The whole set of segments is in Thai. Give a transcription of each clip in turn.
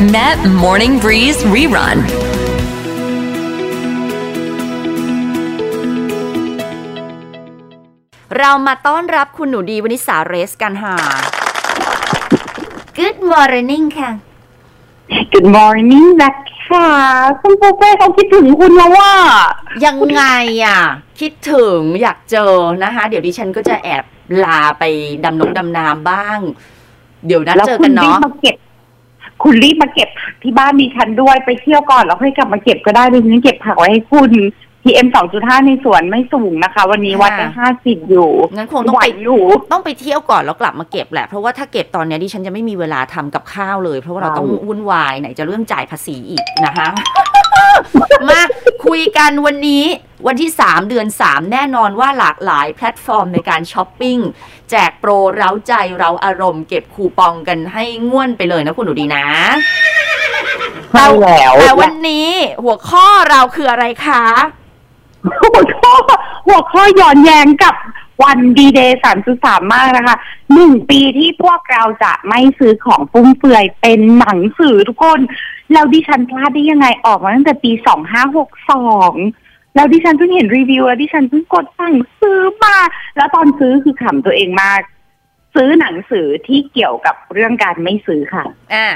Met Morning Breeze Rerun เรามาต้อนรับคุณหนูดีวนิสาเรสกันค่ะ Good morning ค่ะ Good morning นะคะคุณปูเป้เขาคิดถึงคุณแล้วว่า ยังไงอะ คิดถึงอยากเจอนะคะ เดี๋ยวดิฉันก็จะแอบลาไปดำนงดำน้ำบ้าง เดี๋ยวนัดแล้วเจอคุกัณนรีบเนาะ มาเก็บ คุณรีบมาเก็บผักที่บ้านมีฉันด้วยไปเที่ยวก่อนแล้วค่อยกลับมาเก็บก็ได้ดิฉันเก็บผักไว้ให้คุณ PM 2.5ในสวนไม่สูงนะคะ วันนี้วัดได้ห้าสิบอยู่งั้นคงต้องไหวไปอยู่ต้องไปเที่ยวก่อนแล้วกลับมาเก็บแหละ เพราะว่าถ้าเก็บตอนเนี้ยดิฉันจะไม่มีเวลาทำกับข้าวเลย เพราะว่าเราต้องวุ่นวายไหนจะเรื่องจ่ายภาษีอีกนะคะ มาคุยกันวันนี้วันที่ 3 เดือน 3 แน่นอนว่าหลากหลายแพลตฟอร์มในการช้อปปิ้ง แจกโปรเร้าใจเราอารมณ์เก็บคูปองกันให้ง่วนไปเลยนะคุณหนูดีนะใช่แล้วแต่วันนี้หัวข้อเราคืออะไรคะ หัวข้อหัวข้อย้อนแย้งกับวันดีเดย์3.3มากนะคะหนึ่งปีที่พวกเราจะไม่ซื้อของฟุ่มเฟือยเป็นหนังสือทุกคน แล้วดิฉันพลาดได้ยังไงออกมาตั้งแต่ปี2562แล้วดิฉันเพิ่งเห็นรีวิวแล้วดิฉันเพิ่งกดสั่งซื้อมาแล้วตอนซื้อคือขำตัวเองมาก ซื้อหนังสือที่เกี่ยวกับเรื่องการไม่ซื้อค่ะอ่า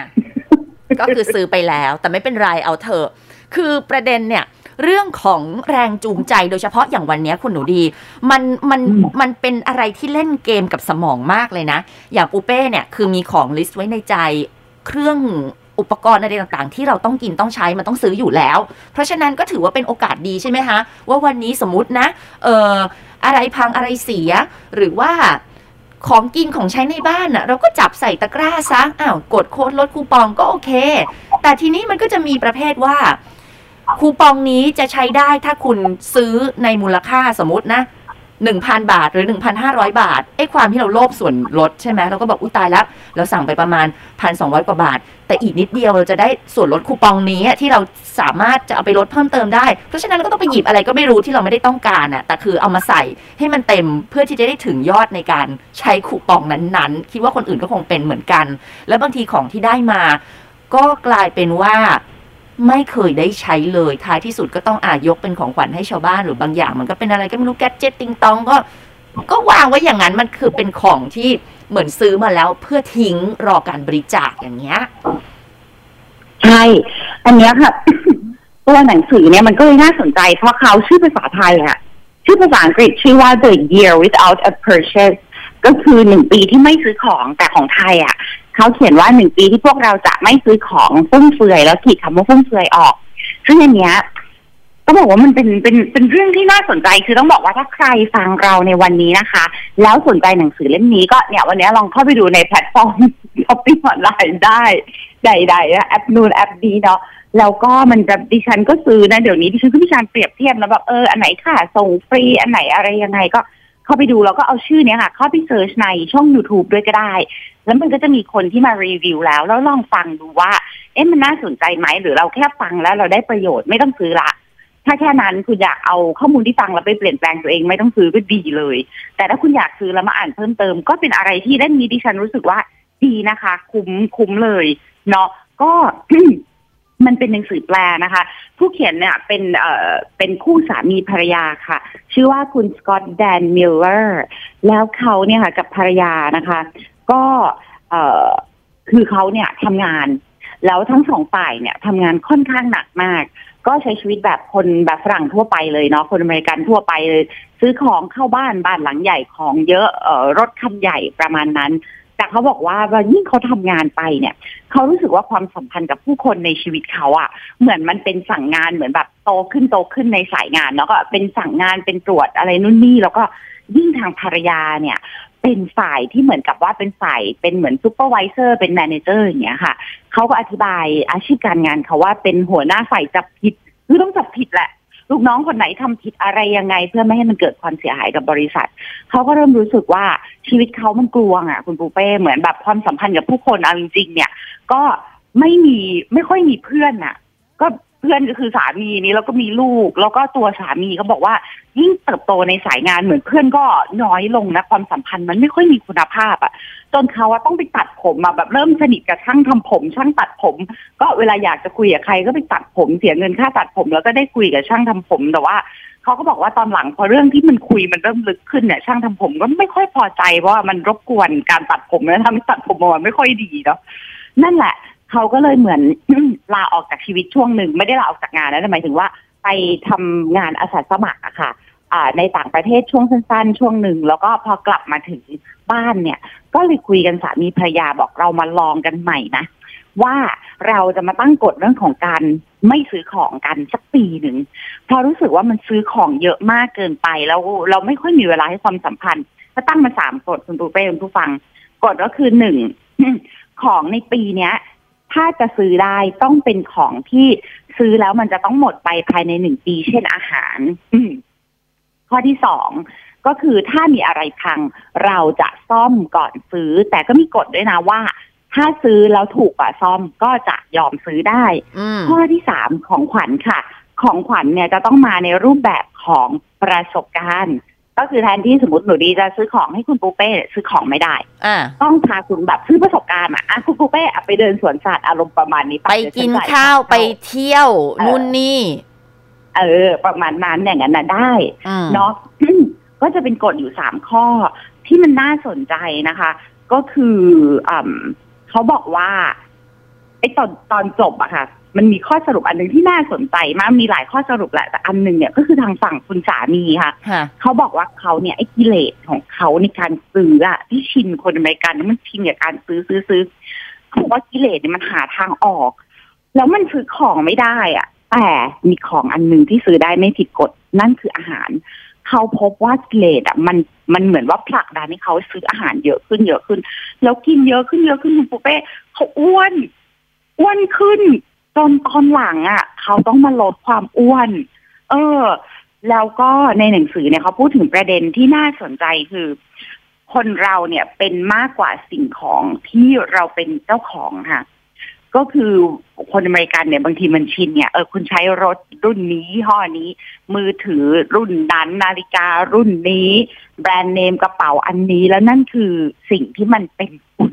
ก็คือซื้อไปแล้ว แต่ไม่เป็นไรเอาเถอะคือประเด็นเนี่ยเรื่องของแรงจูงใจโดยเฉพาะอย่างวันเนี้ยคุณหนูดี มันมันอืมมันเป็นอะไรที่เล่นเกมกับสมองมากเลยนะ อย่างปูเป้เนี่ยคือมีของลิสต์ไว้ในใจเครื่อง อุปกรณ์อะไรต่างๆ ที่เราต้องกินต้องใช้มันต้องซื้ออยู่แล้ว เพราะฉะนั้นก็ถือว่าเป็นโอกาสดีใช่ไหมคะว่าวันนี้สมมตินะเอ่ออะไรพังอะไรเสีย หรือว่าของกินของใช้ในบ้านน่ะเราก็จับใส่ตะกร้าซะอ้าวกดโค้ดลดคูปองก็โอเค แต่ทีนี้มันก็จะมีประเภทว่า คูปองนี้จะใช้ได้ถ้าคุณซื้อในมูลค่าสมมตินะ หนึ่งพันบาทหรือหนึ่งพันห้าร้อยบาทไอ้ความที่เราโลภส่วนลดใช่ไหมเราก็บอกอุ้ตายแล้วเราสั่งไปประมาณพันสองร้อยกว่าบาท แต่อีกนิดเดียวเราจะได้ส่วนลดคูปองนี้ที่เราสามารถจะเอาไปลดเพิ่มเติมได้ เพราะฉะนั้นเราก็ต้องไปหยิบอะไรก็ไม่รู้ที่เราไม่ได้ต้องการอะแต่คือเอามาใส่ให้มันเต็มเพื่อที่จะได้ถึงยอดในการใช้คูปองนั้นๆ คิดว่าคนอื่นก็คงเป็นเหมือนกัน แล้วบางทีของที่ได้มา ก็กลายเป็นว่า ไม่เคยได้ใช้เลยท้ายที่สุดก็ต้องอายกเป็นของขวัญให้ชาวบ้านหรือบางอย่าง มันก็เป็นอะไรก็ไม่รู้แกดเจ็ตติงตองก็ ก็วางไว้อย่างนั้นมันคือเป็นของที่เหมือนซื้อมาแล้วเพื่อทิ้งรอการบริจาคอย่างเงี้ยใช่อันเนี้ยค่ะ ตัวหนังสือเนี่ยมันก็เลยน่าสนใจ เพราะเขาชื่อภาษาไทยอะชื่อภาษาอังกฤษชื่อว่า The Year Without a Purchase ก็คือหนึ่งปีที่ไม่ซื้อของแต่ของไทยอะ เขาเขียนว่าหนึ่งปีที่พวกเราจะไม่ซื้อของฟุ่มเฟือยแล้วขีดคำว่าฟุ่มเฟือยออก ซึ่งอันเนี้ยก็บอกว่ามันเป็นเป็นเป็นเรื่องที่น่าสนใจคือต้องบอกว่าถ้าใครฟังเราในวันนี้นะคะ แล้วสนใจหนังสือเล่มนี้ก็เนี่ยวันนี้ลองเข้าไปดูในแพลตฟอร์มช้อปปิ้งออนไลน์ได้ใดๆนะแอปนู้นแอปนี้เนาะแล้วก็มันจะดิฉันก็ซื้อนะเดี๋ยวนี้ดิฉันก็มีการเปรียบเทียบแล้วแบบเอออันไหนค่ะส่งฟรีอันไหนอะไรยังไงก็ เข้าไปดูแล้วก็เอาชื่อเนี้ยค่ะ เข้าไป search ในช่อง YouTube ด้วยก็ได้ แล้วมันก็จะมีคนที่มารีวิวแล้ว แล้วลองฟังดูว่า เอ๊ะมันน่าสนใจไหม หรือเราแค่ฟังแล้วเราได้ประโยชน์ไม่ต้องซื้อละ ถ้าแค่นั้นคุณอยากเอาข้อมูลที่ฟังแล้วไปเปลี่ยนแปลงตัวเองไม่ต้องซื้อก็ดีเลย แต่ถ้าคุณอยากซื้อแล้วมาอ่านเพิ่มเติม ก็เป็นอะไรที่เล่มนี้ดิฉันรู้สึกว่าดีนะคะ คุ้มคุ้มเลยเนาะก็ มันเป็นหนังสือแปลนะคะ ผู้เขียนเนี่ยเป็นเอ่อเป็นคู่สามีภรรยาค่ะ ชื่อว่าคุณสกอตแดนมิลเลอร์แล้วเขาเนี่ยค่ะกับภรรยานะคะ ก็เอ่อคือเขาเนี่ยทำงาน แล้วทั้งสองฝ่ายเนี่ยทำงานค่อนข้างหนักมาก ก็ใช้ชีวิตแบบคนแบบฝรั่งทั่วไปเลยเนาะคนอเมริกันทั่วไปเลย ซื้อของเข้าบ้านบ้านหลังใหญ่ของเยอะเอ่อรถคันใหญ่ประมาณนั้น แต่เขาบอกว่ายิ่งเขาทำงานไปเนี่ยเขารู้สึกว่าความสัมพันธ์กับผู้คนในชีวิตเขาอะเหมือนมันเป็นสั่งงานเหมือนแบบโตขึ้นโตขึ้นในสายงานแล้วก็เป็นสั่งงานเป็นตรวจอะไรนู่นนี่แล้วก็ยิ่งทางภรรยาเนี่ยเป็นฝ่ายที่เหมือนกับว่าเป็นฝ่ายเป็นเหมือน supervisor เป็น manager อย่างเงี้ยค่ะเขาก็อธิบายอาชีพการงานเขาว่าเป็นหัวหน้าฝ่ายจับผิดคือต้องจับผิดแหละ ลูกน้องคนไหนทำผิดอะไรยังไง เพื่อไม่ให้มันเกิดความเสียหายกับบริษัทเขาก็เริ่มรู้สึกว่าชีวิตเขามันกลวงอะ คุณปูเป้เหมือนแบบความสัมพันธ์กับผู้คนเอาจริงๆเนี่ย ก็ไม่มีไม่ค่อยมีเพื่อนอะ ก็ เพื่อนก็คือสามีนี้แล้วก็มีลูก แล้วก็ตัวสามีก็บอกว่ายิ่งเติบโตในสายงานเหมือนเพื่อนก็น้อยลงนะความสัมพันธ์มันไม่ค่อยมีคุณภาพอะจนเขาว่าต้องไปตัดผมมาแบบเริ่มสนิทกับช่างทำผม ช่างตัดผม ก็เวลาอยากจะคุยกับใครก็ไปตัดผมเสียเงินค่าตัดผม แล้วก็ได้คุยกับช่างทำผมแต่ว่าเขาก็บอกว่าตอนหลังพอเรื่องที่มันคุยมันเริ่มลึกขึ้นเนี่ยช่างทำผมก็ไม่ค่อยพอใจเพราะว่ามันรบกวนการตัดผมแล้วทำให้ตัดผมมันไม่ค่อยดีเนาะนั่นแหละ เขาก็เลยเหมือนลาออกจากชีวิตช่วงหนึ่งไม่ได้ลาออกจากงานนะหมายถึงว่าไปทำงานอาสาสมัครอะค่ะอ่าในต่างประเทศช่วงสั้นๆ ช่วงหนึ่ง แล้วก็พอกลับมาถึงบ้านเนี่ย ก็เลยคุยกันสามีภรรยาบอกเรามาลองกันใหม่นะว่าเราจะมาตั้งกฎเรื่องของการไม่ซื้อของกันสักปีหนึ่งเพราะรู้สึกว่ามันซื้อของเยอะมากเกินไปแล้วเราไม่ค่อยมีเวลาให้ความสัมพันธ์ก็ตั้งมาสามกฎคุณปูเป้คุณผู้ฟังกฎก็คือหนึ่งของในปีเนี้ย ถ้าจะซื้อได้ต้องเป็นของที่ซื้อแล้วมันจะต้องหมดไปภายในหนึ่งปี เช่นอาหาร ข้อที่สองก็คือถ้ามีอะไรพังเราจะซ่อมก่อนซื้อ แต่ก็มีกฎด้วยนะว่า ถ้าซื้อแล้วถูกกว่าซ่อมก็จะยอมซื้อได้ ข้อที่สามของขวัญค่ะ ของขวัญเนี่ยจะต้องมาในรูปแบบของประสบการณ์ ก็คือแทนที่สมมติหนูดีจะซื้อของให้คุณปูเป้ซื้อของไม่ได้ต้องพาคุณแบบซื้อประสบการณ์อะคุณปูเป้ไปเดินสวนสัตว์อารมณ์ประมาณนี้ไปกินข้าวไปเที่ยวนู่นนี่เออ ประมาณนั้นอย่างนั้นนะได้เนาะก็จะเป็นกฎอยู่สามข้อ ที่มันน่าสนใจนะคะ ก็คืออเขาบอกว่าไอ้ตอนตอนจบอะค่ะ มันมีข้อสรุปอันหนึ่งที่น่าสนใจมากมีหลายข้อสรุปแหละแต่อันหนึ่งเนี่ยก็คือทางฝั่งคุณสามีค่ะเขาบอกว่าเขาเนี่ยไอ้กิเลสของเขาในการซื้ออะที่ชินคนอเมริกันมันชินกับการซื้อซื้อซื้อเขาบอกว่ากิเลสเนี่ยมันหาทางออก แล้วมันซื้อของไม่ได้อะแต่มีของอันหนึ่งที่ซื้อได้ไม่ผิดกฎนั่นคืออาหารเขาพบว่ากิเลสอะมันมันเหมือนว่าผลักดันให้เขาซื้ออาหารเยอะขึ้นเยอะขึ้น แล้วกินเยอะขึ้นเยอะขึ้นคุณปูเป้เขาอ้วนอ้วนขึ้น จนตอนหลังอะ เขาต้องมาลดความอ้วน เออ แล้วก็ในหนังสือเนี่ยเขาพูดถึงประเด็นที่น่าสนใจคือ คนเราเนี่ยเป็นมากกว่าสิ่งของที่เราเป็นเจ้าของค่ะ ก็คือคนอเมริกันเนี่ยบางทีมันชินเนี่ยเออคุณใช้รถรุ่นนี้ห่อนี้ มือถือรุ่นนั้น นาฬิการุ่นนี้ แบรนด์เนมกระเป๋าอันนี้แล้วนั่นคือสิ่งที่มันเป็นคุณ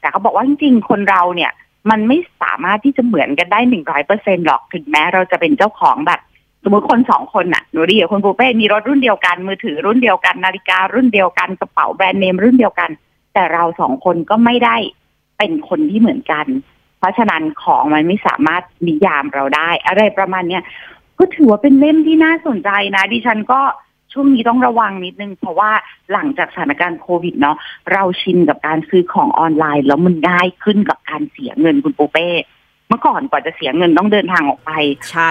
แต่เขาบอกว่าจริงๆคนเราเนี่ย มันไม่สามารถที่จะเหมือนกันได้หนึ่งร้อยเปอร์เซ็นหรอกถึงแม้เราจะเป็นเจ้าของแบบสมมติคนสองคนน่ะหนูดีกับคนปูเป้มีรถรุ่นเดียวกัน มือถือรุ่นเดียวกัน นาฬิการุ่นเดียวกันกระเป๋าแบรนด์เนมรุ่นเดียวกัน แต่เราสองคนก็ไม่ได้เป็นคนที่เหมือนกัน เพราะฉะนั้นของมันไม่สามารถนิยามเราได้ อะไรประมาณเนี้ยก็ถือว่าเป็นเล่มที่น่าสนใจนะ ดิฉันก็ ช่วงนี้ต้องระวังนิดนึง เพราะว่าหลังจากสถานการณ์โควิดเนาะเราชินกับการซื้อของออนไลน์ แล้วมันง่ายขึ้นกับการเสียเงินคุณโปเป้ เมื่อก่อนกว่าจะเสียเงินต้องเดินทางออกไป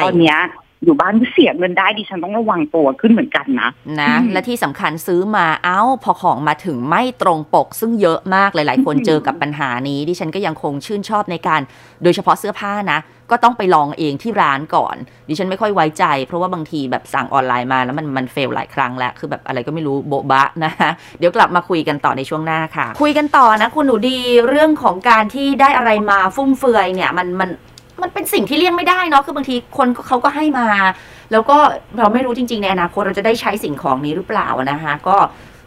ตอนเนี้ย อยู่บ้านก็เสียเงินได้ดิฉันต้องระวังตัวขึ้นเหมือนกันนะนะ และที่สำคัญซื้อมาเอ้า พอของมาถึงไม่ตรงปก ซึ่งเยอะมากหลาย ๆ คนเจอกับปัญหานี้ ดิฉันก็ยังคงชื่นชอบในการ โดยเฉพาะเสื้อผ้านะ ก็ต้องไปลองเองที่ร้านก่อน ดิฉันไม่ค่อยไว้ใจ เพราะว่าบางทีแบบสั่งออนไลน์มาแล้วมันมันเฟลหลายครั้งแล้วคือแบบอะไรก็ไม่รู้โบบะนะะเดี๋ยวกลับมาคุยกันต่อในช่วงหน้าค่ะ คุยกันต่อนะ คุณหนูดีเรื่องของการที่ได้อะไรมาฟุ่มเฟือยเนี่ยมันมัน มันเป็นสิ่งที่เลี่ยงไม่ได้เนาะคือบางทีคนเขาก็ให้มา แล้วก็เราไม่รู้จริง ๆ ในอนาคตเราจะได้ใช้สิ่งของนี้หรือเปล่านะคะก็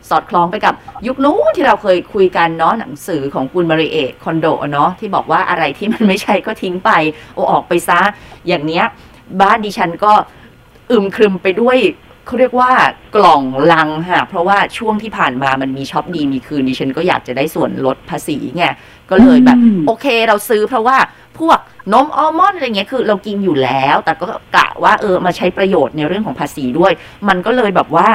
สอดคล้องไปกับยุคนู้นที่เราเคยคุยกันเนาะหนังสือของคุณมาริเอคอนโดเนาะที่บอกว่าอะไรที่มันไม่ใช่ก็ทิ้งไปโอออกไปซะ อย่างเนี้ย บ้านดิฉันก็อึมครึมไปด้วยเขาเรียกว่ากล่องลังค่ะเพราะว่าช่วงที่ผ่านมามันมีช็อปดีมีคืนดิฉันก็อยากจะได้ส่วนลดภาษีไง ก็เลยแบบ โอเคเราซื้อเพราะว่าพวกนมอัลมอนด์อะไรเงี้ยคือเรากินอยู่แล้ว แต่ก็กะว่าเออมาใช้ประโยชน์ในเรื่องของภาษีด้วย มันก็เลยแบบว่า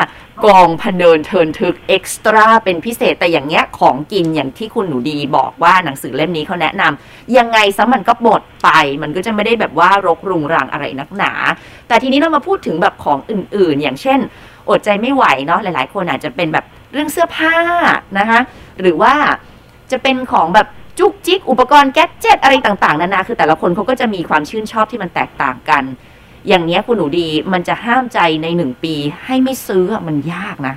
กองพเนินเทินทึกเอ็กซ์ตร้าเป็นพิเศษแต่อย่างเงี้ยของกินอย่างที่คุณหนูดีบอกว่าหนังสือเล่มนี้เขาแนะนำยังไงซะมันก็หมดไป มันก็จะไม่ได้แบบว่ารกรุงรังอะไรนักหนา แต่ทีนี้เรามาพูดถึงแบบของอื่นๆ อย่างเช่น อดใจไม่ไหวเนาะหลาย ๆ คนอาจจะเป็นแบบเรื่องเสื้อผ้านะคะหรือว่าจะเป็นของแบบ จุกจิก อุปกรณ์แก๊จเจ็ตอะไรต่างๆนานาคือแต่ละคนเขาก็จะมีความชื่นชอบที่มันแตกต่างกัน อย่างนี้คุณหนูดีมันจะห้ามใจในหนึ่งปีให้ไม่ซื้อมันยากนะ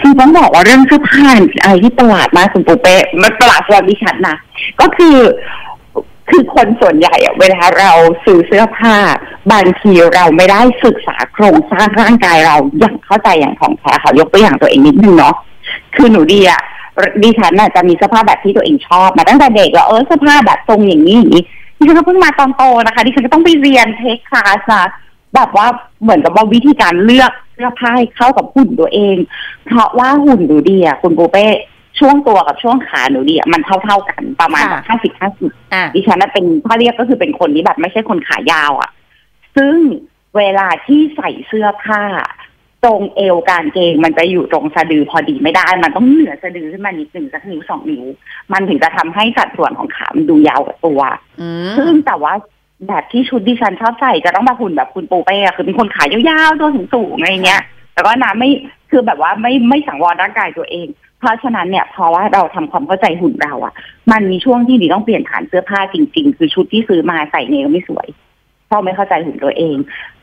คือต้องบอกว่าเรื่องเสื้อผ้าอะไรที่ประหลาดมากคุณปูเป้มันประหลาดสำหรับดิฉันนะก็คือคือคนส่วนใหญ่เวลาเราซื้อเสื้อผ้า บางทีเราไม่ได้ศึกษาโครงสร้างร่างกายเราอย่างเข้าใจอย่างของแท้ค่ะยกตัวอย่างตัวเองนิดนึงเนาะคือหนูดีอะ ดิฉันน่ะจะมีเสื้อผ้าแบบที่ตัวเองชอบมาตั้งแต่เด็กแล้วเออเสื้อผ้าแบบทรงอย่างนี้อย่างนี้ดิฉันก็เพิ่งมาตอนโตนะคะดิฉันก็ต้องไปเรียนเทคคลาสอะแบบว่าเหมือนกับว่าวิธีการเลือกเสื้อผ้าให้เข้ากับหุ่นตัวเอง เพราะว่าหุ่นหนูดีอะคุณปูเป้ช่วงตัวกับช่วงขาหนูดีอะมันเท่าๆกันประมาณค่ะห้าสิบห้าสิบอะดิฉันน่ะเป็นถ้าเรียกก็คือเป็นคนที่แบบไม่ใช่คนขายาวอะ่ะ ซึ่งเวลาที่ใส่เสื้อผ้า ตรงเอวกางเกงมันจะอยู่ตรงสะดือพอดีไม่ได้ มันต้องเหนือสะดือขึ้นมานิดหนึ่งสักนิ้วสองนิ้ว มันถึงจะทำให้สัดส่วนของขามันดูยาวกว่าตัวอืมซึ่งแต่ว่าแบบที่ชุดดิฉันชอบใส่จะต้องมาหุ่นแบบคุณปูเป้อะคือเป็นคนขายาวๆตัวสูงๆอะไรเงี้ยแต่ก็นะไม่คือแบบว่าไม่ไม่สังวรร่างกายตัวเอง เพราะฉะนั้นเนี่ยเพราะว่าเราทำความเข้าใจหุ่นเราอะมันมีช่วงที่ดิต้องเปลี่ยนฐานเสื้อผ้าจริง ๆ คือชุดที่ซื้อมาใส่เนี่ยก็ไม่สวยเพราะไม่เข้าใจหุ่นตัวเอง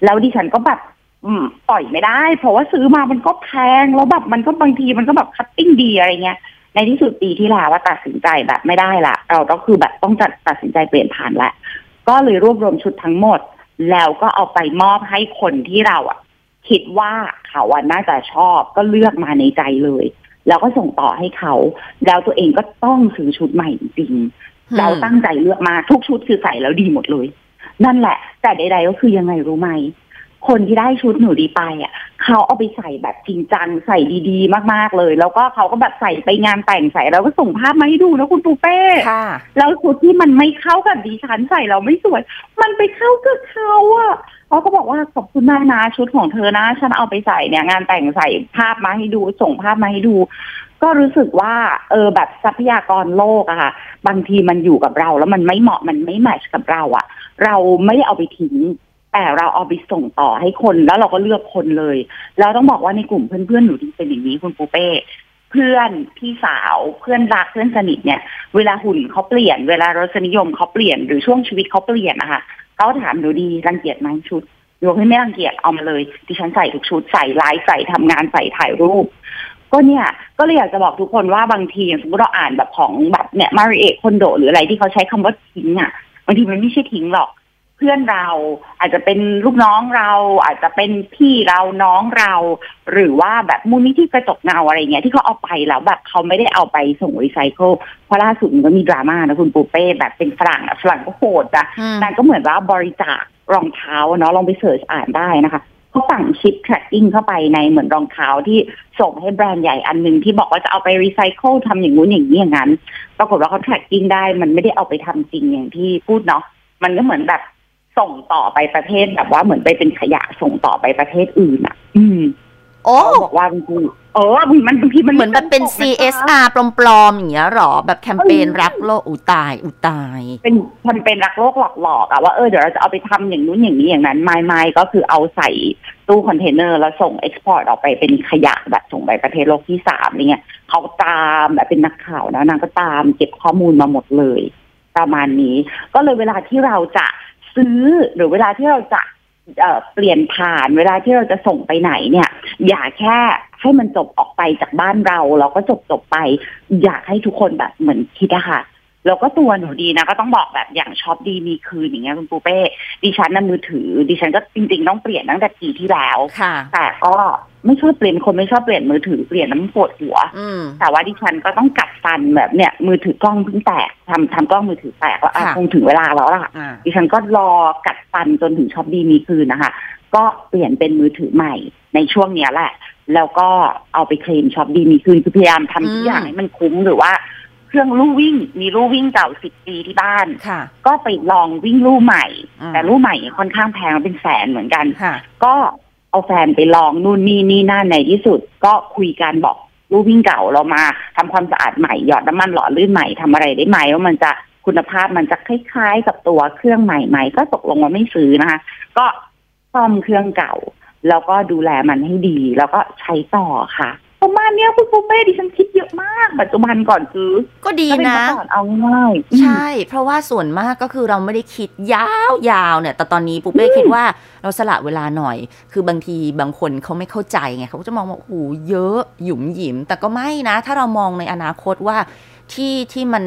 แล้วดิฉันก็แบบ อืมปล่อยไม่ได้ เพราะว่าซื้อมามันก็แพงแล้วแบบมันก็บางทีมันก็แบบคัตติ้งดีอะไรเงี้ยในที่สุดปีที่แล้วว่าตัดสินใจแบบไม่ได้ละเราก็คือแบบต้องจัดตัดสินใจเปลี่ยนผ่านละก็เลยรวบรวมชุดทั้งหมด แล้วก็เอาไปมอบให้คนที่เราอะ คิดว่าเขาอะน่าจะชอบก็เลือกมาในใจเลย แล้วก็ส่งต่อให้เขา แล้วตัวเองก็ต้องซื้อชุดใหม่จริงๆเราตั้งใจเลือกมาทุกชุดคือใส่แล้วดีหมดเลย นั่นแหละ แต่ใดๆก็คือยังไงรู้ไหม คนที่ได้ชุดหนูดีไปอะเขาเอาไปใส่แบบจริงจังใส่ดีๆ มากๆเลย แล้วก็เขาก็แบบใส่ไปงานแต่งใส่แล้วก็ส่งภาพมาให้ดูนะคุณปูเป้ค่ะแล้วชุดที่มันไม่เข้ากับดิฉันใส่เราไม่สวย มันไปเข้ากับเขาอะเขาก็บอกว่าขอบคุณมากนะชุดของเธอนะ ฉันเอาไปใส่เนี่ย งานแต่งใส่ภาพมาให้ดู ส่งภาพมาให้ดู ก็รู้สึกว่า เออแบบทรัพยากรโลกอะค่ะ บางทีมันอยู่กับเรา แล้วมันไม่เหมาะมันไม่แมทช์กับเราอะเราไม่ได้เอาไปทิ้ง แต่เราเอาไปส่งต่อให้คนแล้วเราก็เลือกคนเลยแล้วต้องบอกว่าในกลุ่มเพื่อนๆหนูดีเป็นอย่างนี้คุณปูเป้เพื่อนพี่สาวเพื่อนรักเพื่อนสนิทเนี่ย เวลาหุ่นเขาเปลี่ยน เวลารสนิยมเขาเปลี่ยนหรือช่วงชีวิตเขาเปลี่ยนนะคะเขาถามหนูดีรังเกียจไหมชุดโยกให้ไม่รังเกียจเอามาเลย ดิฉันใส่ทุกชุดใส่ไลฟ์ใส่ทำงานใส่ถ่ายรูป ก็เนี่ย ก็เลยอยากจะบอกทุกคนว่าบางทีสมมติเราอ่านแบบของแบบเนี่ยมาริเอะคอนโดหรืออะไรที่เขาใช้คำว่าทิ้งอะบางทีมันไม่ใช่ทิ้งหรอก เพื่อนเรา อาจจะเป็นลูกน้องเรา อาจจะเป็นพี่เราน้องเรา หรือว่าแบบมูลนิธิกระจกเงาอะไรเงี้ยที่เขาเอาไปแล้วแบบเขาไม่ได้เอาไปส่งรีไซเคิลเพราะล่าสุดมันก็มีดราม่านะคุณปูเป้แบบเป็นฝรั่งอะฝรั่งก็โหดอะอืมนางก็เหมือนว่าบริจาครองเท้าเนาะลองไปเสิร์ชอ่านได้นะคะเขาสั่งชิป tracking เข้าไปในเหมือนรองเท้าที่ส่งให้แบรนด์ใหญ่อันหนึ่งที่บอกว่าจะเอาไปรีไซเคิลทำอย่างงู้นอย่างนี้อย่างนั้น ปรากฏว่าเขา tracking ได้มันไม่ได้เอาไปทำจริงอย่างที่พูดเนาะมันก็เหมือนแบบ ส่งต่อไปประเทศแบบว่าเหมือนไปเป็นขยะส่งต่อไปประเทศอื่นอะ อืมโอ้เขาบอกว่าบางทีเออมันบางทีมันเหมือนแบบเป็นตรงะ CSR ปลอมๆอย่างเงี้ยหรอ แบบแคมเปญรักโลกอุยตายอุยตาย เป็นมันเป็นรักโลกหลอกๆอะว่าเออเดี๋ยวเราจะเอาไปทำอย่างนู้นอย่างนี้อย่างนั้นไม่ไม่ก็คือเอาใส่ตู้คอนเทนเนอร์แล้วส่ง export ออกไปเป็นขยะแบบส่งไปประเทศโลกที่สามอะไรเงี้ยเขาตามแบบเป็นนักข่าวนะนางก็ตามเก็บข้อมูลมาหมดเลย ประมาณนี้ ก็เลยเวลาที่เราจะ ซื้อหรือเวลาที่เราจะเอ่อเปลี่ยนผ่านเวลาที่เราจะส่งไปไหนเนี่ย อย่าแค่ให้มันจบออกไปจากบ้านเราแล้วก็จบจบไป อยากให้ทุกคนแบบเหมือนคิดอะค่ะ แล้วก็ตัวหนูดีนะ ก็ต้องบอกแบบอย่างช็อปดีมีคืนอย่างเงี้ยคุณปูเป้ดิฉันน่ะมือถือ ดิฉันก็จริง ๆ ต้องเปลี่ยนตั้งแต่ปีที่แล้วค่ะแต่ก็ไม่ชอบเปลี่ยนคนไม่ชอบเปลี่ยนมือถือเปลี่ยนน้ำปวดหัวอืมแต่ว่าดิฉันก็ต้องกัดฟันแบบเนี่ย มือถือกล้องเพิ่งแตกทำทำกล้องมือถือแตกแล้วอะค่ะคงถึงเวลาแล้วล่ะอ่าดิฉันก็รอกัดฟันจนถึงช็อปดีมีคืนนะคะก็เปลี่ยนเป็นมือถือใหม่ในช่วงเนี้ยแหละ แล้วก็เอาไปเคลมช็อปดีมีคืนคือพยายามทำทุกอย่างให้มันคุ้มหรือว่า เครื่องลู่วิ่ง มีลู่วิ่งเก่าสิบปีที่บ้านค่ะก็ไปลองวิ่งลู่ใหม่อืมแต่ลู่ใหม่ค่อนข้างแพงเป็นแสนเหมือนกันค่ะก็เอาแฟนไปลองนู่นนี่นี่นั่นในที่สุด ก็คุยกันบอกลู่วิ่งเก่าเรามาทำความสะอาดใหม่หยอดน้ำมันหล่อลื่นใหม่ทำอะไรได้ไหมว่ามันจะคุณภาพมันจะคล้ายๆ กับตัวเครื่องใหม่ไหมก็ตกลงว่าไม่ซื้อนะคะ ก็ซ่อมเครื่องเก่า แล้วก็ดูแลมันให้ดี แล้วก็ใช้ต่อค่ะ ประมาณเนี้ยคุณปูเป้ดิฉันคิดเยอะมาก ปัจจุบันก่อนซื้อ ก็ดีถ้าเป็นนะเมื่อก่อนเอาง่ายๆอืมใช่ เพราะว่าส่วนมากก็คือเราไม่ได้คิดยาวๆเนี่ย แต่ตอนนี้ปุ๊บเป้คิดว่าเราสละเวลาหน่อย คือบางทีบางคนเขาไม่เข้าใจไงเขาก็จะมองว่าโอ้โหเยอะหยุมหยิม แต่ก็ไม่นะ ถ้าเรามองในอนาคตว่าที่ที่มัน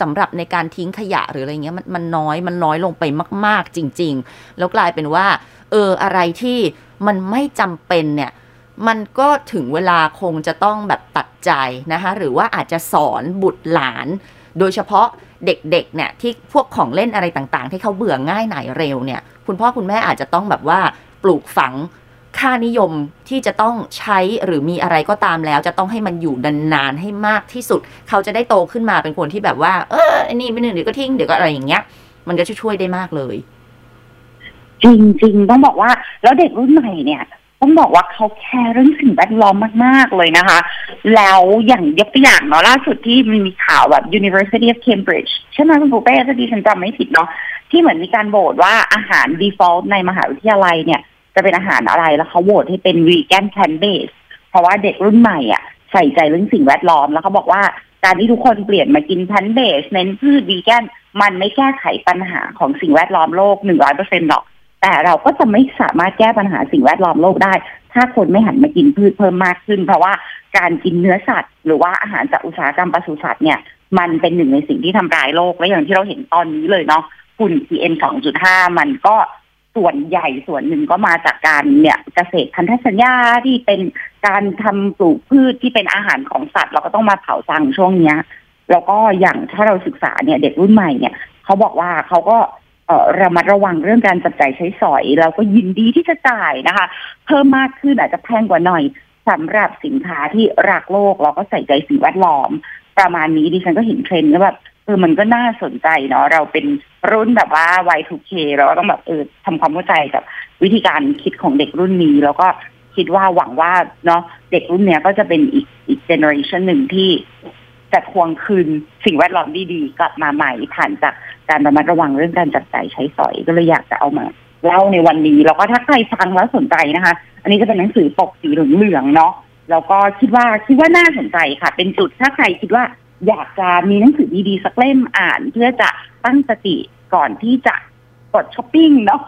สำหรับในการทิ้งขยะหรืออะไรเงี้ยมันมันน้อยมันน้อยลงไปมาก ๆ จริง ๆ แล้วกลายเป็นว่า เอออะไรที่มันไม่จำเป็นเนี่ย มันก็ถึงเวลาคงจะต้องแบบตัดใจนะคะหรือว่าอาจจะสอนบุตรหลาน โดยเฉพาะเด็กๆเนี่ยที่พวกของเล่นอะไรต่างๆ ที่เขาเบื่อง่ายหน่ายเร็วเนี่ย คุณพ่อคุณแม่อาจจะต้องแบบว่าปลูกฝังค่านิยมที่จะต้องใช้หรือมีอะไรก็ตามแล้ว จะต้องให้มันอยู่นานๆให้มากที่สุด เขาจะได้โตขึ้นมาเป็นคนที่แบบว่า เอออันนี้ไม่หนึ่งเดี๋ยวก็ทิ้งเดี๋ยวก็อะไรอย่างเงี้ย มันก็จะช่วยได้มากเลย จริงๆต้องบอกว่า แล้วเด็กรุ่นใหม่เนี่ย ต้องบอกว่าเขาแคร์เรื่องสิ่งแวดล้อมมาก ๆ เลยนะคะ แล้วอย่างยกตัวอย่างเนาะล่าสุดที่มันมีข่าวแบบ University of Cambridge ใช่ไหมคุณปูเป้ถ้าดิฉันจำไม่ผิดเนาะที่เหมือนมีการโหวตว่าอาหาร default ในมหาวิทยาลัยเนี่ย จะเป็นอาหารอะไรแล้วเขาโหวตให้เป็น vegan plant based เพราะว่าเด็กรุ่นใหม่อะใส่ใจเรื่องสิ่งแวดล้อมแล้วเขาบอกว่าการที่ทุกคนเปลี่ยนมากิน plant based เน้นพืช vegan มันไม่แก้ไขปัญหาของสิ่งแวดล้อมโลกหนึ่งร้อยเปอร์เซ็นต์หรอก แต่เราก็จะไม่สามารถแก้ปัญหาสิ่งแวดล้อมโลกได้ ถ้าคนไม่หันมากินพืชเพิ่มมากขึ้น เพราะว่าการกินเนื้อสัตว์ หรือว่าอาหารจากอุตสาหกรรมปศุสัตว์เนี่ยมันเป็นหนึ่งในสิ่งที่ทำร้ายโลกและอย่างที่เราเห็นตอนนี้เลยเนาะฝุ่น PM 2.5 มันก็ส่วนใหญ่ส่วนหนึ่งก็มาจากการเนี่ยเกษตรพันธสัญญาที่เป็นการทำปลูกพืชที่เป็นอาหารของสัตว์ เราก็ต้องมาเผาจังช่วงเนี้ย แล้วก็อย่างถ้าเราศึกษาเนี่ยเด็กรุ่นใหม่เนี่ยเขาบอกว่าเขาก็ ระมัดระวังเรื่องการจับจ่ายใช้สอยแล้วก็ยินดีที่จะจ่ายนะคะ เพิ่มมากขึ้นอาจจะแพงกว่าหน่อยสำหรับสินค้าที่รักโลกแล้วก็ใส่ใจสิ่งแวดล้อม ประมาณนี้ดิฉันก็เห็นเทรนด์แล้วแบบเออมันก็น่าสนใจเนาะเราเป็นรุ่นแบบว่า Y2K เราก็ต้องแบบเออทำความเข้าใจกับวิธีการคิดของเด็กรุ่นนี้ แล้วก็คิดว่าหวังว่าเนาะเด็กรุ่นเนี้ยก็จะเป็นอีกอีก generation หนึ่งที่จะทวงคืนสิ่งแวดล้อมดีๆกลับมาใหม่ผ่านจาก การระมัดระวังเรื่องการจับจ่ายใช้สอยก็เลยอยากจะเอามาเล่าในวันนี้แล้วก็ถ้าใครฟังแล้วสนใจนะคะ อันนี้จะเป็นหนังสือปกสีเหลืองๆเนาะแล้วก็คิดว่าคิดว่าน่าสนใจค่ะ เป็นจุดถ้าใครคิดว่าอยากจะมีหนังสือดีๆสักเล่มอ่าน เพื่อจะตั้งสติก่อนที่จะกดช้อปปิ้งเนาะ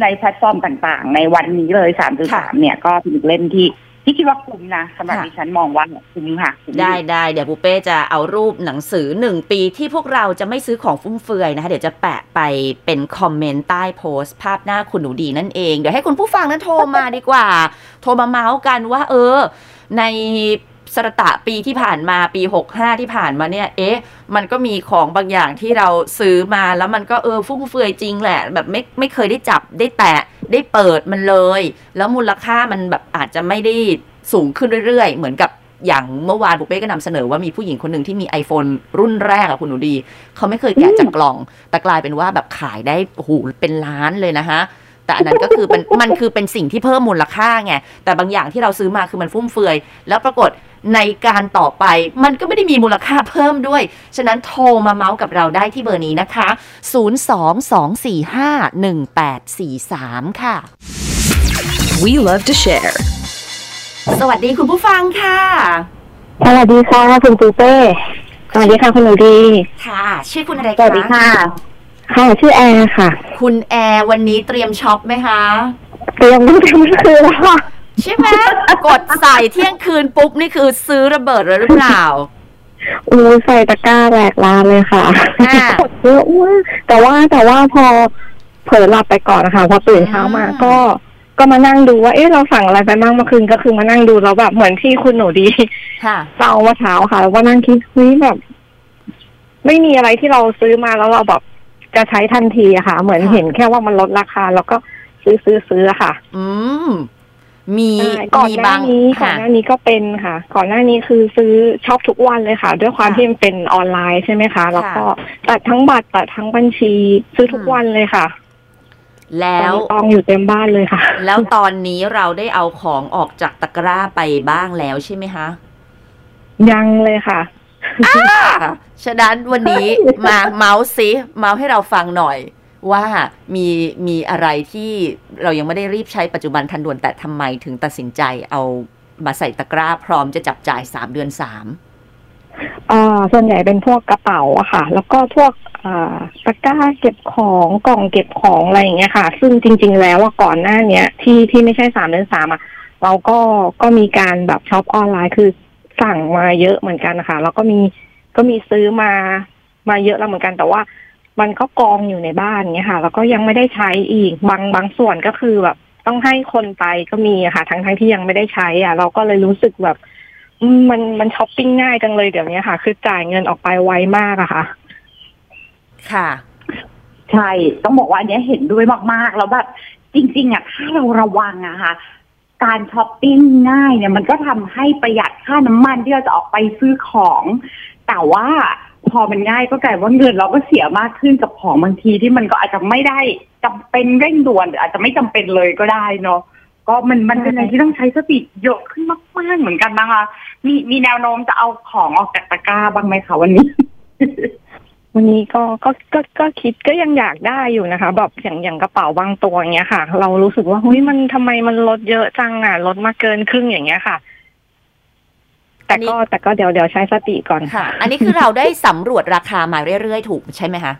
ในแพลตฟอร์มต่างๆ ในวันนี้เลยสามสามเนี่ยก็เป็นเล่มที่ ที่คิดว่าคุ้มนะสำหรับค่ะดิฉันมองว่าคุ้มค่ะคุ้มได้ได้เดี๋ยวปูเป้จะเอารูปหนังสือหนึ่งปีที่พวกเราจะไม่ซื้อของฟุ่มเฟือยนะคะ เดี๋ยวจะแปะไปเป็นคอมเมนต์ใต้โพสต์ ภาพหน้าคุณหนูดีนั่นเอง เดี๋ยวให้คุณผู้ฟังนั้นโทรมาดีกว่า โทรมาเมาส์กันว่า เออ ในสระตะปีที่ผ่านมาปี 65 ที่ผ่านมาเนี่ย เอ๊ะ มันก็มีของบางอย่างที่เราซื้อมาแล้วมันก็เออฟุ่มเฟือยจริงแหละ แบบไม่ไม่เคยได้จับได้แตะ ได้เปิดมันเลย แล้วมูลค่ามันแบบอาจจะไม่ได้สูงขึ้นเรื่อยๆ เหมือนกับอย่างเมื่อวานปุ๊กเป้ก็นำเสนอว่ามีผู้หญิงคนหนึ่งที่มี iPhone รุ่นแรกอะคุณหนูดี เขาไม่เคยแกะจากกล่อง แต่กลายเป็นว่าแบบขายได้โอ้โหเป็นล้านเลยนะคะ แต่อันนั้นก็คือเป็นมันคือเป็นสิ่งที่เพิ่มมูลค่าไงแต่บางอย่างที่เราซื้อมาคือมันฟุ่มเฟือย แล้วปรากฏในการต่อไปมันก็ไม่ได้มีมูลค่าเพิ่มด้วย ฉะนั้นโทรมาเมาส์กับเราได้ที่เบอร์นี้นะคะ 022451843 ค่ะ We love to share. สวัสดีคุณผู้ฟังค่ะ สวัสดีค่ะ คุณปูเป้ สวัสดีค่ะ คุณหนูดี ค่ะ ชื่อคุณอะไรสวัสดีค่ะ ค่ะชื่อแอร์ค่ะ คุณแอร์วันนี้เตรียมช็อปไหมคะเตรียมตั้งแต่เมื่อคืนแล้วค่ะใช่ไหมกดใส่เที่ยงคืนปุ๊บนี่คือซื้อระเบิดเลยหรือเปล่าอูใส่ตะกร้าแหลกลานเลยค่ะอ่ากดเยอะมากแต่ว่าแต่ว่าพอเผลอหลับไปก่อนนะคะพอตื่นเช้ามาอืมก็ก็มานั่งดูว่าเอ๊ะเราสั่งอะไรไปบ้างเมื่อคืนก็คือมานั่งดูแล้วแบบเหมือนที่คุณหนูดีค่ะเราเมื่อเช้าค่ะแล้วก็นั่งคิดเฮ้ยแบบ ไม่มีอะไรที่เราซื้อมาแล้วเราแบบ จะใช้ทันทีอะค่ะ เหมือนค่ะเห็นแค่ว่ามันลดราคา แล้วก็ซื้อซื้อซื้ออะค่ะ อืมมีใช่ก่อนมีหน้าบางนี้ก่อนค่ะหน้านี้ก็เป็นค่ะ ก่อนหน้านี้คือซื้อชอบทุกวันเลยค่ะ ด้วยความค่ะที่มันเป็นออนไลน์ใช่ไหมคะ แล้วก็ค่ะตัดทั้งบัตรตัดทั้งบัญชี ซื้อทุกอืมวันเลยค่ะ แล้วตอนนี้ตองอยู่เต็มบ้านเลยค่ะ แล้วตอนนี้เราได้เอาของออกจากตะกร้าไปบ้างแล้วใช่ไหมคะ ยังเลยค่ะ ฉะนั้นวันนี้มาเมาส์ซิเมาส์ให้เราฟังหน่อย ว่ามีมีอะไรที่เรายังไม่ได้รีบใช้ปัจจุบันทันด่วนแต่ทำไมถึงตัดสินใจเอามาใส่ตะกร้าพร้อมจะจับจ่ายสามเดือนสามอ่าส่วนใหญ่เป็นพวกกระเป๋าอะค่ะ แล้วก็พวกอ่าตะกร้าเก็บของกล่องเก็บของอะไรอย่างเงี้ยค่ะ ซึ่งจริง ๆ แล้วอะก่อนหน้าเนี้ย ที่ที่ไม่ใช่สามเดือนสามอะเราก็ก็มีการแบบช็อปออนไลน์คือ สั่งมาเยอะเหมือนกันนะคะแล้วก็มีก็มีซื้อมามาเยอะแล้วเหมือนกัน แต่ว่ามันก็กองอยู่ในบ้านเงี้ยค่ะ แล้วก็ยังไม่ได้ใช้อีกบางบางส่วนก็คือแบบต้องให้คนไปก็มีอะค่ะทั้งทั้งที่ยังไม่ได้ใช้ อะ เราก็เลยรู้สึกแบบอืมมันมันช้อปปิ้งง่ายจังเลยเดี๋ยวนี้ค่ะ คือจ่ายเงินออกไปไวมากอะค่ะ ค่ะ ใช่ ต้องบอกว่าอันเนี้ยเห็นด้วยมากๆ แล้วแบบจริง ๆอะถ้าเราระวังอะค่ะ การช้อปปิ้งง่ายเนี่ยมันก็ทำให้ประหยัดค่าน้ำมันที่เราจะออกไปซื้อของ แต่ว่าพอมันง่ายก็กลายว่าเงินเราก็เสียมากขึ้นกับของบางทีที่มันก็อาจจะไม่ได้จำเป็นเร่งด่วนอาจจะไม่จำเป็นเลยก็ได้เนาะก็มันมันเป็นอะไรที่ต้องใช้สติเยอะขึ้นมากๆเหมือนกันนะคะมีมีแนวโน้มจะเอาของออกจากตะกร้าบ้างไหมคะวันนี้ วันนี้ก็ก็ก็ก็คิดก็ยังอยากได้อยู่นะคะ แบบอย่างอย่างกระเป๋าบางตัวอย่างเงี้ยค่ะ เรารู้สึกว่าเฮ้ยมันทำไมมันลดเยอะจังอะลดมาเกินครึ่งอย่างเงี้ยค่ะ แต่ก็แต่ก็เดี๋ยวเดี๋ยวใช้สติก่อนค่ะ อันนี้คือเราได้สำรวจราคามาเรื่อยๆถูกใช่ไหมคะ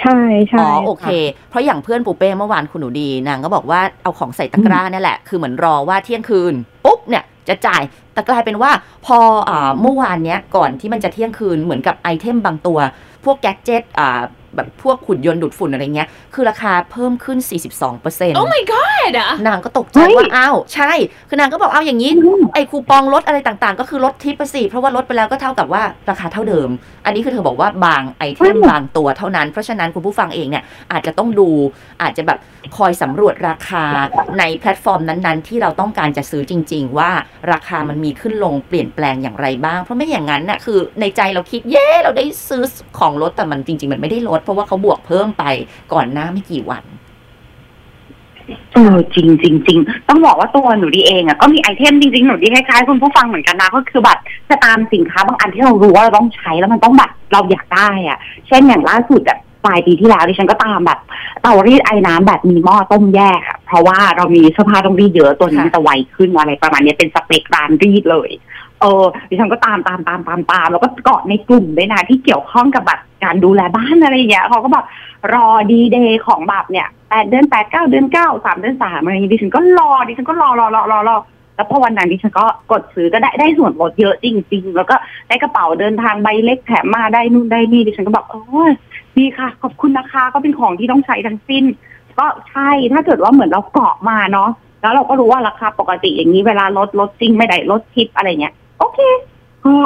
ใช่ใช่อ๋อโอเคะเพราะอย่างเพื่อนปูเป้เมื่อวานคุณหนูดีนางก็บอกว่าเอาของใส่ตะกร้าเนี่ยแหละ คือเหมือนรอว่าเที่ยงคืนปุ๊บเนี่ย จะจ่าย แต่กลายเป็นว่าพออเมื่อวานเนี้ยก่อนที่มันจะเที่ยงคืนเหมือนกับ item บางตัว พวก gadget แบบพวกหุ่นยนต์ดูดฝุ่นอะไรเงี้ย คือราคาเพิ่มขึ้น 42%เปอร์เซ็นต์ Oh my god นางก็ตกใจว่าอ้าวใช่ คือนางก็บอกเอาอย่างนี้ ไอ้คูปองลดอะไรต่างๆ ก็คือลดทิพย์ไปสิเพราะว่าลดไปแล้วก็เท่ากับว่าราคาเท่าเดิม อันนี้คือเธอบอกว่าบาง item อืมบางตัวเท่านั้น เพราะฉะนั้นคุณผู้ฟังเองเนี่ยอาจจะต้องดูอาจจะแบบคอยสำรวจราคาในแพลตฟอร์มนั้นๆ ที่เราต้องการจะซื้อจริง ๆ ว่าราคามันมีขึ้นลงเปลี่ยนแปลงอย่างไรบ้าง เพราะไม่อย่างนั้นน่ะคือในใจเราคิดเย้เราได้ซื้อของลดแต่มันจริง ๆ มันไม่ได้ลดเพราะว่าเขาบวกเพิ่มไปก่อนหน้าไม่กี่วัน เออจริงจริงจริงต้องบอกว่าตัวหนูดีเองอะก็มี item จริงๆหนูดีคล้ายๆคุณผู้ฟังเหมือนกันนะก็คือแบบจะตามสินค้าบางอันที่เรารู้ว่าเราต้องใช้แล้วมันต้องแบบเราอยากได้อะ เช่นอย่างล่าสุดแบบปลายปีที่แล้วดิฉันก็ตามแบบเตารีดไอ้น้ำแบบมีหม้อต้มแยกอะเพราะว่าเรามีเสื้อผ้าต้องรีดเยอะตัวนี้มันจะไวขึ้นอะไรประมาณนี้เป็นสเปคร้านรีดเลย เออดิฉันก็ตามตามตามตามตามแล้วก็เกาะในกลุ่มด้วยนะที่เกี่ยวข้องกับแบบการดูแลบ้านอะไรอย่างเงี้ยเขาก็แบบรอดีเดย์ของแบบเนี่ยแปดเดือนแปดเก้าเดือนเก้าสามเดือนสามอะไรอย่างงี้ดิฉันก็รอดิฉันก็รอรอรอรอรอแล้วพอวันนั้นดิฉันก็กดซื้อก็ได้ได้ส่วนลดเยอะจริง ๆ แล้วก็ได้กระเป๋าเดินทางใบเล็กแถมมาได้นู่นได้นี่ดิฉันก็แบบโอ้ยดีค่ะ ขอบคุณนะคะ ก็เป็นของที่ต้องใช้ทั้งสิ้น ก็ใช่ถ้าเกิดว่าเหมือนเราเกาะมาเนาะแล้วเราก็รู้ว่าราคาปกติอย่างนี้เวลาลดลดจริงไม่ได้ลดทิปอะไรเงี้ย โอเคก็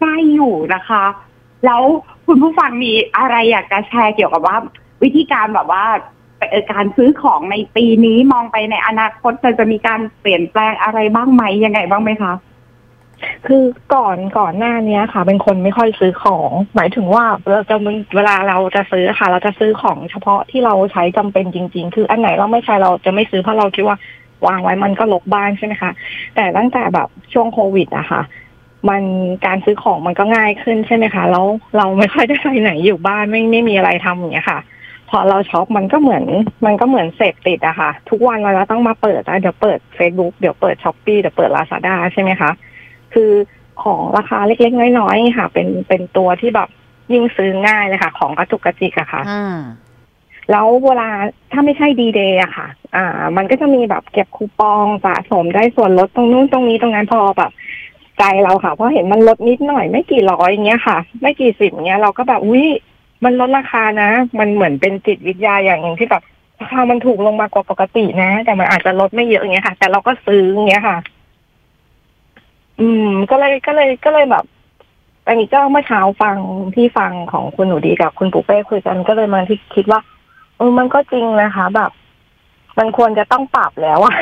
ได้อยู่นะคะ แล้วคุณผู้ฟังมีอะไรอยากจะแชร์เกี่ยวกับว่า วิธีการแบบว่าการซื้อของในปีนี้มองไปในอนาคตจะจะมีการเปลี่ยนแปลงอะไรบ้างไหมยังไงบ้างไหมคะคือก่อนก่อนหน้าเนี้ยค่ะ เป็นคนไม่ค่อยซื้อของ หมายถึงว่าเราจะเวลาเราจะซื้อค่ะ เราจะซื้อของเฉพาะที่เราใช้จำเป็นจริง ๆ คืออันไหนเราไม่ใช้เราจะไม่ซื้อเพราะเราคิดว่า วางไว้มันก็ลกบ้านใช่ไหมคะแต่ตั้งแต่แบบช่วงโควิดอะค่ะ มันการซื้อของมันก็ง่ายขึ้นใช่ไหมคะแล้วเราไม่ค่อยได้ไปไหนอยู่บ้านไม่ไม่มีอะไรทำอย่างเงี้ยค่ะ พอเราช็อปมันก็เหมือน มันก็เหมือนเสพติดอะค่ะ ทุกวันเราต้องมาเปิดอะเดี๋ยวเปิด Facebook เดี๋ยวเปิด Shopee เดี๋ยวเปิดลาซาด้าใช่ไหมคะคือของราคาเล็กๆน้อยๆค่ะ เป็นเป็นตัวที่แบบยิ่งซื้อง่ายเลยค่ะ ของกระจุกกระจิกอะค่ะ แล้วเวลาถ้าไม่ใช่ดีเดย์อะค่ะ อ่า มันก็จะมีแบบเก็บคูปองสะสมได้ส่วนลดตรงนู้นตรงนี้ตรงนั้นพอแบบใจเราค่ะ เพราะเห็นมันลดนิดหน่อยไม่กี่ร้อยอย่างเงี้ยค่ะ ไม่กี่สิบเงี้ยเราก็แบบอุ้ยมันลดราคานะ มันเหมือนเป็นจิตวิทยาอย่างหนึ่งที่แบบราคามันถูกลงมากว่าปกตินะ แต่มันอาจจะลดไม่เยอะอย่างเงี้ยค่ะ แต่เราก็ซื้ออย่างเงี้ยค่ะ อืม ก็เลยก็เลยก็เลยแบบอันนี้ก็เมื่อเช้าฟังที่ฟังของคุณหนูดีกับคุณปู่เป้คุยกันก็เลยมาที่คิดว่า เออมันก็จริงนะคะ แบบ มันควรจะต้องปรับแล้วอะ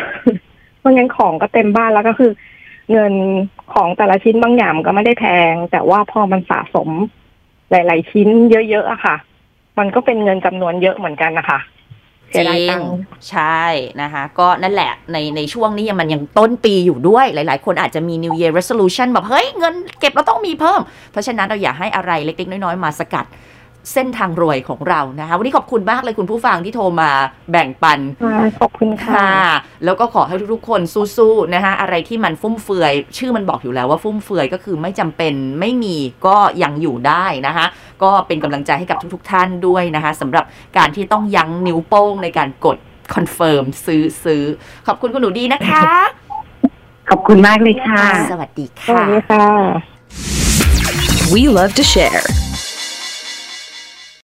เพราะงั้นของก็เต็มบ้านแล้วก็คือ เงินของแต่ละชิ้นบางอย่างก็ไม่ได้แพง แต่ว่าพอมันสะสม หลาย ๆ ชิ้นเยอะๆอะค่ะ มันก็เป็นเงินจำนวนเยอะเหมือนกันนะคะจเสียดายริงงใช่นะคะ ก็นั่นแหละในในช่วงนี้ยังมันยังต้นปีอยู่ด้วยหลาย ๆ คนอาจจะมี New Year Resolution แบบ เฮ้ย เงินเก็บเราต้องมีเพิ่ม เพราะฉะนั้นเราอย่าให้อะไรเล็ก ๆ น้อย ๆ มาสกัด เส้นทางรวยของเรานะคะ วันนี้ขอบคุณมากเลยคุณผู้ฟังที่โทรมาแบ่งปันค่ะขอบคุณค่ะค่ะ แล้วก็ขอให้ทุกๆคนสู้ๆนะคะอะไรที่มันฟุ่มเฟือย ชื่อมันบอกอยู่แล้วว่าฟุ่มเฟือยก็คือไม่จำเป็นไม่มีก็ยังอยู่ได้นะคะ ก็เป็นกำลังใจให้กับทุกๆท่านด้วยนะคะสำหรับการที่ต้องยั้งนิ้วโป้งในการกด confirm ซื้อซื้อ ขอบคุณคุณหนูดีนะคะ ขอบคุณมากเลยค่ะ สวัสดีค่ะสวัสดีค่ะ We love to share.